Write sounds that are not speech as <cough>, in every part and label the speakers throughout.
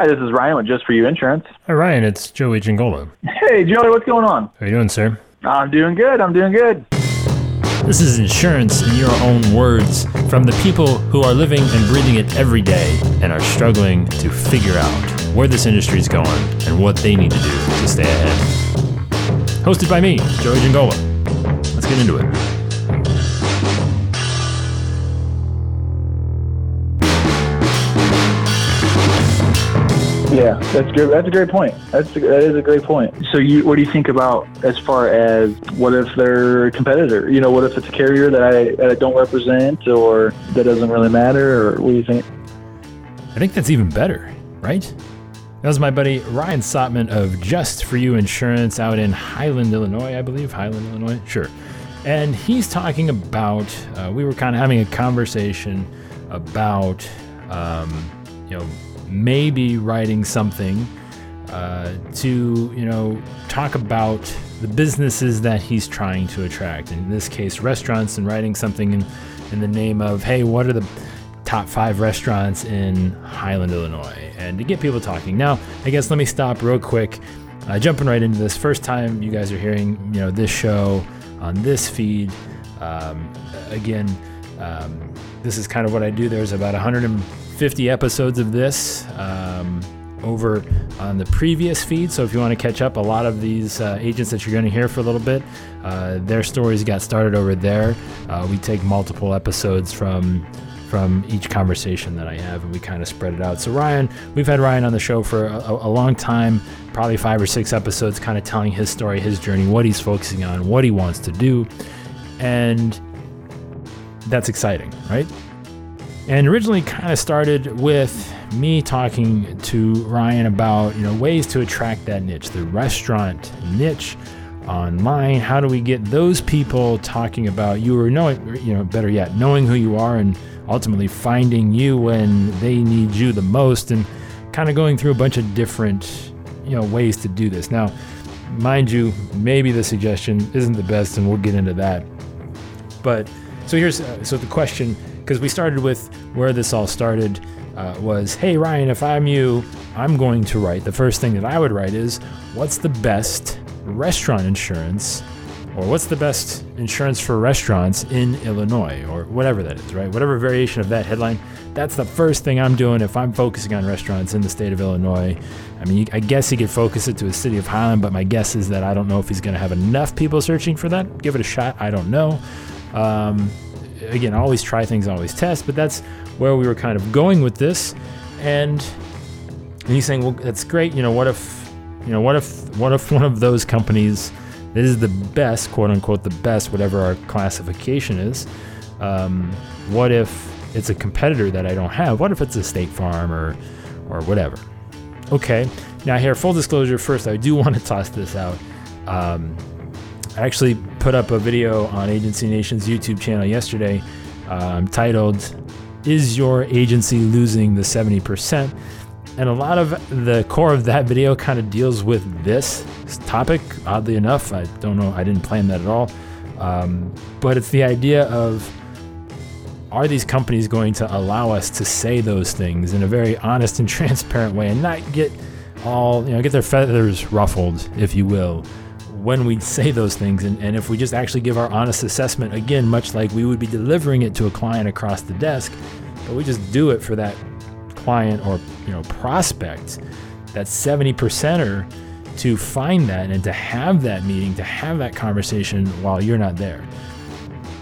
Speaker 1: Hi, this is Ryan with Just For You Insurance.
Speaker 2: Hi, Ryan. It's Joey Giangola.
Speaker 1: Hey, Joey, what's going on?
Speaker 2: How are you doing, sir?
Speaker 1: I'm doing good. I'm doing good.
Speaker 2: This is insurance in your own words from the people who are living and breathing it every day and are struggling to figure out where this industry is going and what they need to do to stay ahead. Hosted by me, Joey Giangola. Let's get into it.
Speaker 1: Yeah, that's good. That's a great point. That's a, that is a great point. So, you, what do you think about as far as what if they're a competitor? You know, what if it's a carrier that I, that I don't represent, or that doesn't really matter, or what do you think?
Speaker 2: I think that's even better, right? That was my buddy Ryan Sotman of Just For You Insurance out in Highland, Illinois, I believe. Highland, Illinois? Sure. And he's talking about, uh, we were kind of having a conversation about, um, you know, maybe writing something uh, to, you know, talk about the businesses that he's trying to attract. In this case, restaurants, and writing something in, in the name of, hey, what are the top five restaurants in Highland, Illinois, and to get people talking. Now, I guess let me stop real quick, uh, jumping right into this. First time you guys are hearing, you know, this show on this feed. Um, again, um, this is kind of what I do. There's about 150 episodes of this. Um, over on the previous feed. So if you want to catch up, a lot of these uh, agents that you're going to hear for a little bit, uh, their stories got started over there. Uh, we take multiple episodes from from each conversation that I have, and we kind of spread it out. So Ryan, we've had Ryan on the show for a, a long time, probably five or six episodes, kind of telling his story, his journey, what he's focusing on, what he wants to do, and that's exciting, right? And originally kind of started with me talking to Ryan about, you know, ways to attract that niche, the restaurant niche online. How do we get those people talking about you or knowing, you know, better yet, knowing who you are and ultimately finding you when they need you the most and kind of going through a bunch of different, you know, ways to do this. Now, mind you, maybe the suggestion isn't the best and we'll get into that. But so here's uh, so the question because we started with where this all started uh, was hey Ryan if I'm you I'm going to write. The first thing that I would write is what's the best restaurant insurance or what's the best insurance for restaurants in Illinois? Or whatever that is right? Whatever variation of that headline. That's the first thing I'm doing if I'm focusing on restaurants in the state of Illinois. I mean I guess he could focus it to a city of Highland but my guess is that I don't know if he's going to have enough people searching for that. Give it a shot. I don't know. Um, again, always try things, always test, but that's where we were kind of going with this. And, he's saying, well, that's great. You know, what if, you know, what if, what if one of those companies that is the best, quote unquote, the best, whatever our classification is, um, what if it's a competitor that I don't have? What if it's a State Farm or, or whatever? Okay. Now, here, full disclosure first, I do <laughs> want to toss this out. Um, I actually put up a video on Agency Nation's YouTube channel yesterday um, titled, Is Your Agency Losing the 70%? And a lot of the core of that video kind of deals with this topic, oddly enough. I don't know, I didn't plan that at all. Um, but it's the idea of are these companies going to allow us to say those things in a very honest and <laughs> transparent way and not get all, you know, get their feathers ruffled, if you will, when we say those things and, and if we just actually give our honest assessment again much like we would be delivering it to a client across the desk but we just do it for that client or you know prospect that 70 percenter to find that and to have that meeting to have that conversation while you're not there.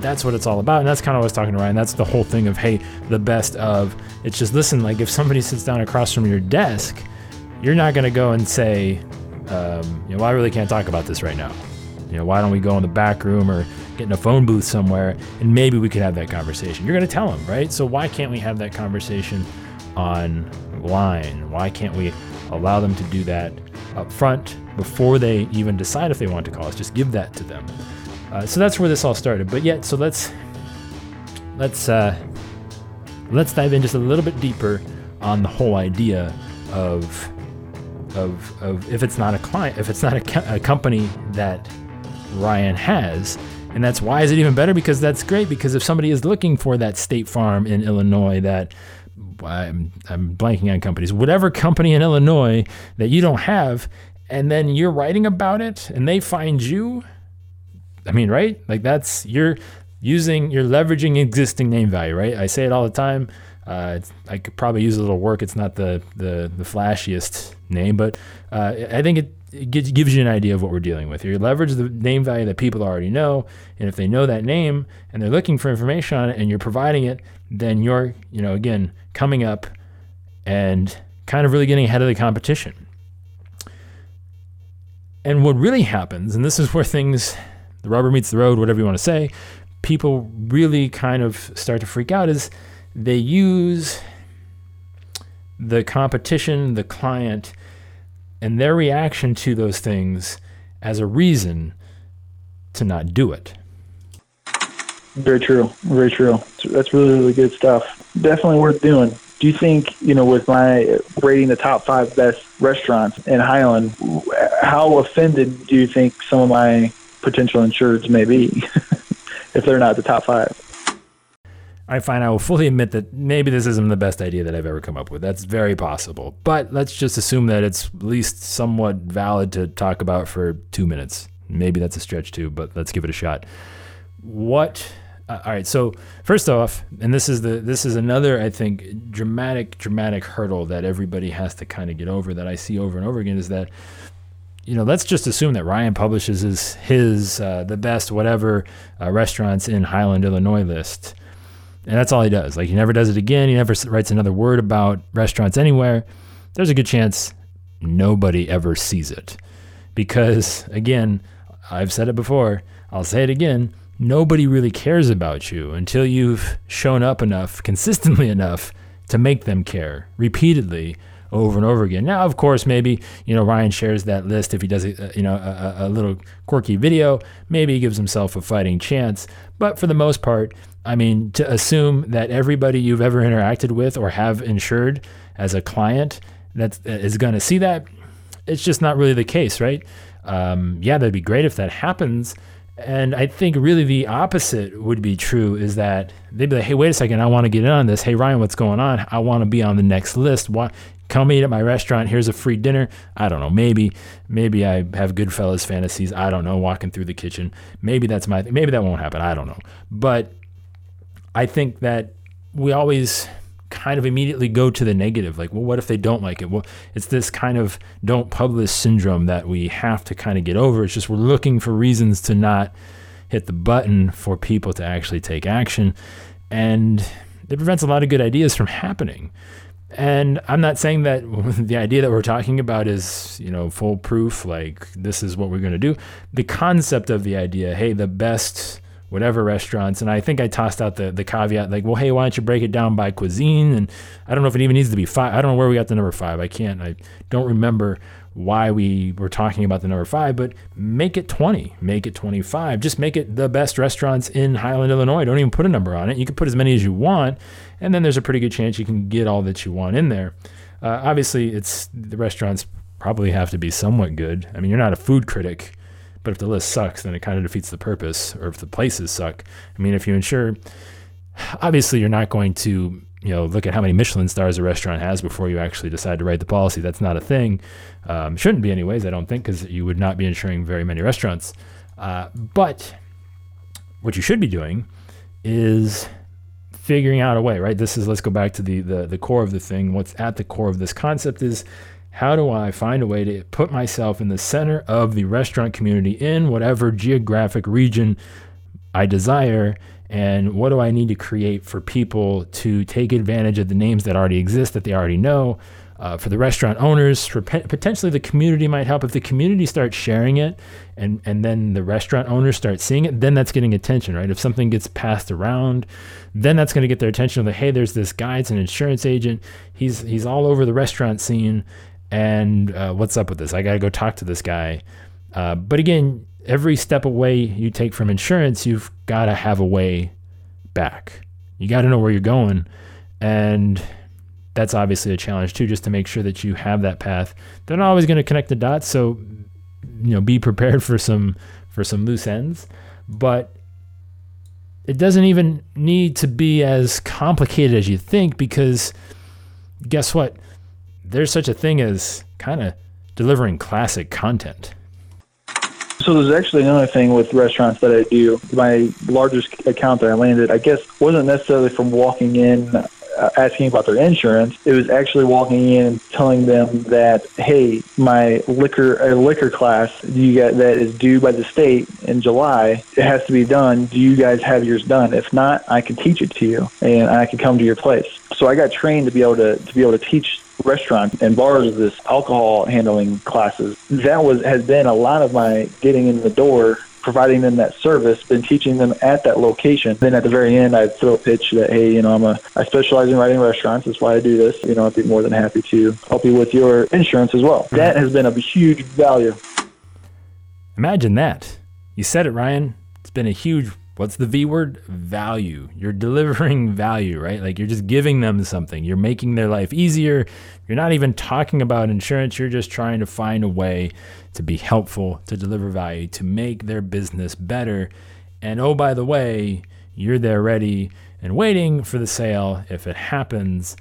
Speaker 2: That's what it's all about and that's kind of what i was talking to ryan. That's the whole thing of hey the best of it's just listen like if somebody sits down across from your desk you're not going to go and say um, you know, I really can't talk about this right now. You know, why don't we go in the back room or get in a phone booth somewhere and maybe we could have that conversation? You're going to tell them, right? So why can't we have that conversation online? Why can't we allow them to do that up front before they even decide if they want to call us? Just give that to them. Uh, so that's where this all started. But yet, so let's let's uh, let's dive in just a little bit deeper on the whole idea of of, of if it's not a client, if it's not a, a company that Ryan has. And that's why is it even better? Because that's great. Because if somebody is looking for that State Farm in Illinois, that I'm, I'm blanking on companies, whatever company in Illinois that you don't have, and then you're writing about it and they find you. I mean, right? Like that's, you're using, you're leveraging existing name value, right? I say it all the time. Uh, I could probably use a little work. It's not the, the, the flashiest name, but uh, I think it, it gives you an idea of what we're dealing with. You leverage the name value that people already know, and if they know that name and they're looking for information on it, and you're providing it, then you're, you know, again, coming up and kind of really getting ahead of the competition. And what really happens, and this is where things, the rubber meets the road, whatever you want to say, people really kind of start to freak out is they use the competition, the client, and their reaction to those things as a reason to not do it.
Speaker 1: Very true. Very true. That's really, really good stuff. Definitely worth doing. Do you think, you know, with my rating the top five best restaurants in Highland, how offended do you think some of my potential insureds may be <laughs> if they're not the top five?
Speaker 2: I find I will fully admit that maybe this isn't the best idea that I've ever come up with. That's very possible. But let's just assume that it's at least somewhat valid to talk about for two minutes. Maybe that's a stretch too, but let's give it a shot. What uh, all right. So first off, and this is the this is another I think dramatic dramatic hurdle that everybody has to kind of get over that I see over and over again is that you know let's just assume that Ryan publishes his his uh, the best whatever uh, restaurants in Highland, Illinois list, and that's all he does. Like he never does it again. He never writes another word about restaurants anywhere. There's a good chance nobody ever sees it because again, I've said it before. I'll say it again nobody really cares about you until you've shown up enough, consistently enough, to make them care repeatedly over and over again. Now, of course, maybe you know Ryan shares that list if he does a, you know a, a, little quirky video. Maybe he gives himself a fighting chance. But for the most part, I mean, to assume that everybody you've ever interacted with or have insured as a client that is going to see that, it's just not really the case, right? Um, yeah, that'd be great if that happens. And I think really the opposite would be true is that they'd be like, hey, wait a second, I want to get in on this. Hey, Ryan, what's going on? I want to be on the next list. Why? Come eat at my restaurant. Here's a free dinner. I don't know. Maybe, maybe I have Goodfellas fantasies. I don't know. Walking through the kitchen. Maybe that's my. Maybe that won't happen. I don't know. But I think that we always kind of immediately go to the negative. Like, well, what if they don't like it? Well, it's this kind of don't publish syndrome that we have to kind of get over. It's just we're looking for reasons to not hit the button for people to actually take action. And it prevents a lot of good ideas from happening. And I'm not saying that <laughs> the idea that we're talking about is, you know, foolproof, like this is what we're going to do. The concept of the idea, hey, the best whatever restaurants. And I think I tossed out the, the caveat like, well, hey, why don't you break it down by cuisine? And I don't know if it even needs to be five. I don't know where we got the number five. I can't, I don't remember why we were talking about the number five, but make it 20, make it 25. Just make it the best restaurants in Highland, Illinois. Don't even put a number on it. You can put as many as you want. And then there's a pretty good chance you can get all that you want in there. Uh, obviously, it's the restaurants probably have to be somewhat good. I mean, you're not a food critic but if the list sucks, then it kind of defeats the purpose. Or if the places suck, I mean, if you insure, obviously you're not going to you know look at how many Michelin stars a restaurant has before you actually decide to write the policy. That's not a thing. Um, shouldn't be anyways. I don't think because you would not be insuring very many restaurants. Uh, but what you should be doing is figuring out a way. Right. This is let's go back to the the the core of the thing. What's at the core of this concept is how do I find a way to put myself in the center of the restaurant community in whatever geographic region I desire? And what do I need to create for people to take advantage of the names that already exist, that they already know? Uh, for the restaurant owners, for pe- potentially the community might help. If the community starts sharing it and, and then the restaurant owners start seeing it, then that's getting attention, right? If something gets passed around, then that's going to get their attention. Like, hey, there's this guy, it's an insurance agent. He's, he's all over the restaurant scene and uh, what's up with this? I got to go talk to this guy. Uh, but again, every step away you take from insurance, you've got to have a way back. You got to know where you're going. And that's obviously a challenge too, just to make sure that you have that path. They're not always going to connect the dots. So, you know, be prepared for some, for some loose ends. But it doesn't even need to be as complicated as you think because guess what? There's such a thing as kind of delivering classic content.
Speaker 1: So there's actually another thing with restaurants that I do. My largest account that I landed, I guess, wasn't necessarily from walking in uh, asking about their insurance. It was actually walking in and telling them that, hey, my liquor a liquor class you got that is due by the state in July. It has to be done. Do you guys have yours done? If not, I can teach it to you, and I can come to your place. So I got trained to be able to to be able to teach restaurants and bars this alcohol handling classes. That was has been a lot of my getting in the door providing them that service, been teaching them at that location. Then at the very end, I'd throw a pitch that, hey, you know, I'm a, I specialize in writing restaurants. That's why I do this. You know, I'd be more than happy to help you with your insurance as well. That has been a huge value.
Speaker 2: Imagine that. You said it, Ryan. It's been a huge what's the V word? Value. You're delivering <laughs> value, right? Like you're just giving them something. You're making their life easier. You're not even talking about insurance. You're just trying to find a way to be helpful, to deliver value, to make their business better. And oh, by the way, you're there ready and waiting for the sale if it happens.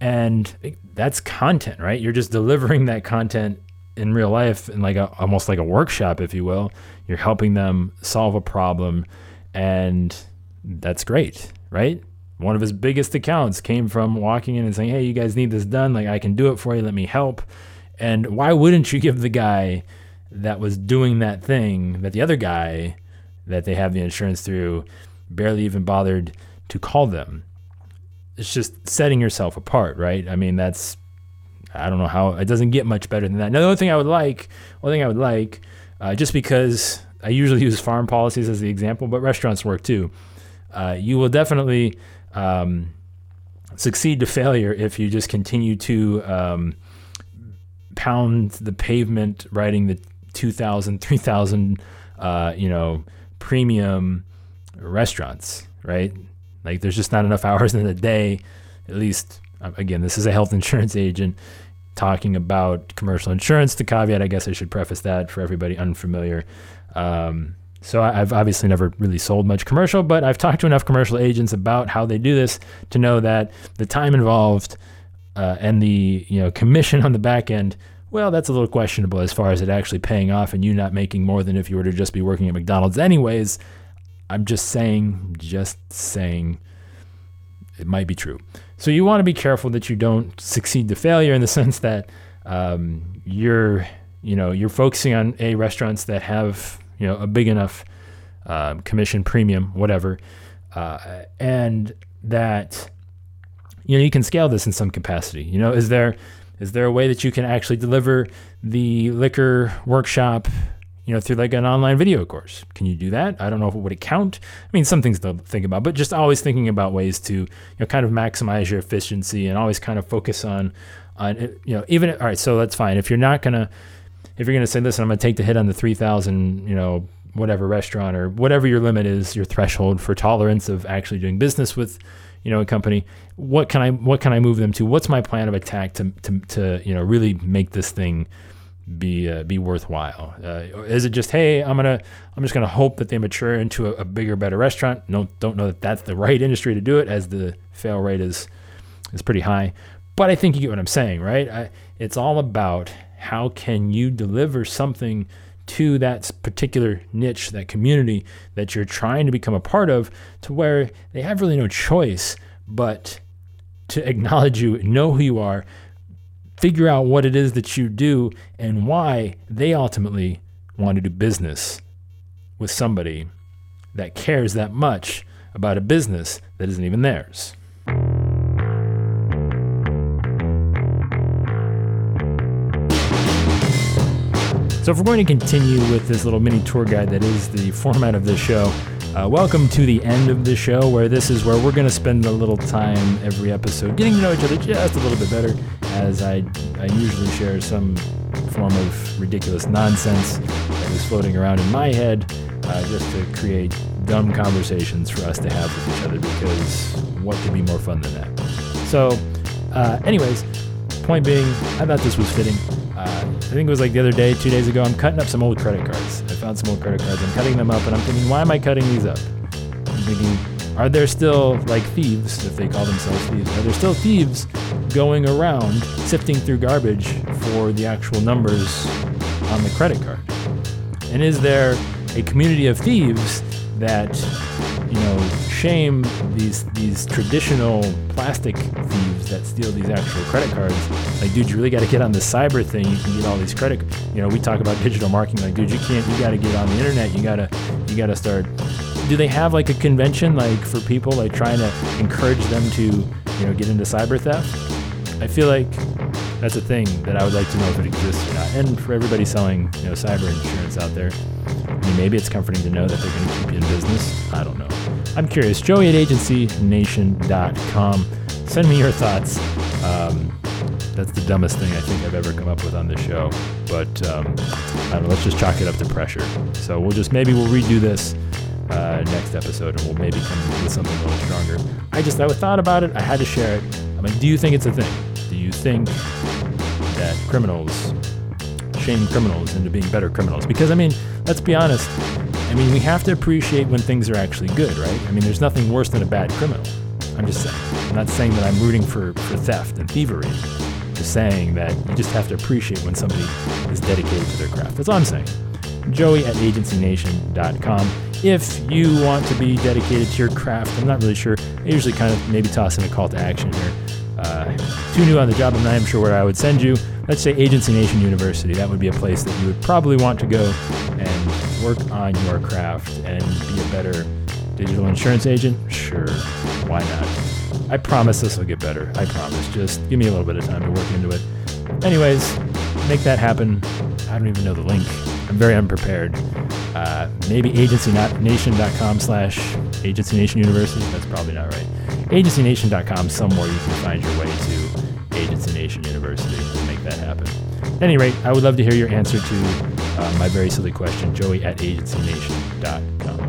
Speaker 2: And that's content, right? You're just delivering that content in real life in like a, almost like a workshop, if you will. You're helping them solve a problem and that's great, right? One of his biggest accounts came from walking in and saying, Hey, you guys need this done. Like, I can do it for you. Let me help. And why wouldn't you <laughs> give the guy that was doing that thing that the other guy that they have the insurance through barely even bothered to call them? It's just setting yourself apart, right? I mean, that's, I don't know how, it doesn't get much better than that. Another thing I would like, one thing I would like, uh, just because I usually use farm policies as the example, but restaurants work too. Uh, you will definitely um, succeed to failure if you just continue to um, pound the pavement, writing the 2,000, 3,000, uh, you know, premium restaurants, right? Like there's just not enough hours <laughs> in the day. At least, uh, again, this is a health <laughs> insurance agent talking about commercial insurance. The caveat, I guess I should preface that for everybody unfamiliar. Um, so I've obviously never really sold much commercial, but I've talked to enough commercial agents about how they do this to know that the time involved uh, and the you know commission on the back end, well, that's a little questionable as far as it actually paying off and you not making more than if you were to just be working at McDonald's anyways. I'm just saying, just saying, it might be true. So you want to be careful that you don't succeed to failure in the <laughs> sense that um, you're you know you're focusing on a restaurants that have you know a big enough um, commission premium, whatever, uh, and that you know you can scale this in some capacity. You know, is there is there a way that you can actually deliver the liquor workshop? You know, through like an online video course. Can you do that? I don't know if it would count. I mean, some things to think about, but just always thinking about ways to, you know, kind of maximize your efficiency and always kind of focus on, on, you know, even, all right, so that's fine. If you're not going to, if you're going to say, listen, I'm going to take the hit on the 3,000, you know, whatever restaurant or whatever your limit is, your threshold for tolerance of actually doing business with, you know, a company, what can I, what can I move them to? What's my plan of attack to, to, to you know, really make this thing be, uh, be worthwhile? Uh, is it just, Hey, I'm going to, I'm just going to hope that they mature into a, a bigger, better restaurant. No, don't know that that's the right industry to do it as the fail rate is, is pretty high, but I think you get what I'm saying, right? I, it's all about how can you deliver something to that particular niche, that community that you're trying to become a part of, to where they have really no choice but to acknowledge you, know who you are, figure out what it is that you do, and why they ultimately want to do business with somebody that cares that much about a business that isn't even theirs. So, if we're going to continue with this little mini tour guide that is the format of this show, uh, welcome to the end of the show, where this is where we're going to spend a little time every episode getting to know each other just a little bit better, as I, I usually share some form of ridiculous nonsense that is floating around in my head, uh, just to create dumb conversations for us to have with each other, because what could be more fun than that? So, uh, anyways, point being, I thought this was fitting. I think it was like the other day, two days ago, I'm cutting up some old credit cards. I found some old credit cards. I'm cutting them up and I'm thinking, why am I cutting these up? thinking, are there still like thieves, if they call themselves thieves, are there still thieves going around sifting through garbage for the actual numbers on the credit card? And is there a community of thieves that, you know, shame these these traditional plastic thieves that steal these actual credit cards? Like, dude, you really got to get on the cyber thing. You can get all these credit. You know, we talk about digital marketing. Like, dude, you can't. You got to get on the internet. You gotta. You gotta start. Do they have like a convention like for people like trying to encourage them to you know get into cyber theft? I feel like that's a thing that I would like to know if it exists or not. And for everybody selling, you know, cyber insurance out there, I mean, maybe it's comforting to know that they're going to keep you in business. I don't know. I'm curious. Joey at agencynation.com. Send me your thoughts. Um, that's the dumbest thing I think I've ever come up with on this show. But um, know. Let's just chalk it up to pressure. So we'll just maybe we'll redo this uh, next episode, and we'll maybe come with something a little stronger. I just I thought about it. I had to share it. I mean, do you think it's a thing? Do you think that criminals shame criminals into being better criminals? Because I mean, let's be honest. I mean, we have to appreciate when things are actually good, right? I mean, there's nothing worse than a bad criminal. I'm just saying. I'm not saying that I'm rooting for, for theft and thievery. Just saying that you just have to appreciate when somebody is dedicated to their craft. That's all I'm saying. Joey at agencynation.com. If you want to be dedicated to your craft, I'm not really sure. I usually kind of maybe toss in a call to action here. Too new on the job, I'm not even sure where I would send you. Let's say Agency Nation University. That would be a place that you would probably want to go and work on your craft and be a better digital insurance agent. Sure, why not? I promise this will get better. I promise. Just give me a little bit of time to work into it. Anyways, make that happen. I don't even know the link. I'm very unprepared. Uh, maybe agencynation.com slash agency nation university. That's probably not right. Agencynation.com, somewhere you can find your way to Agency Nation University and make that happen. At any rate, I would love to hear your answer to uh, my very silly question, joey at agencynation.com.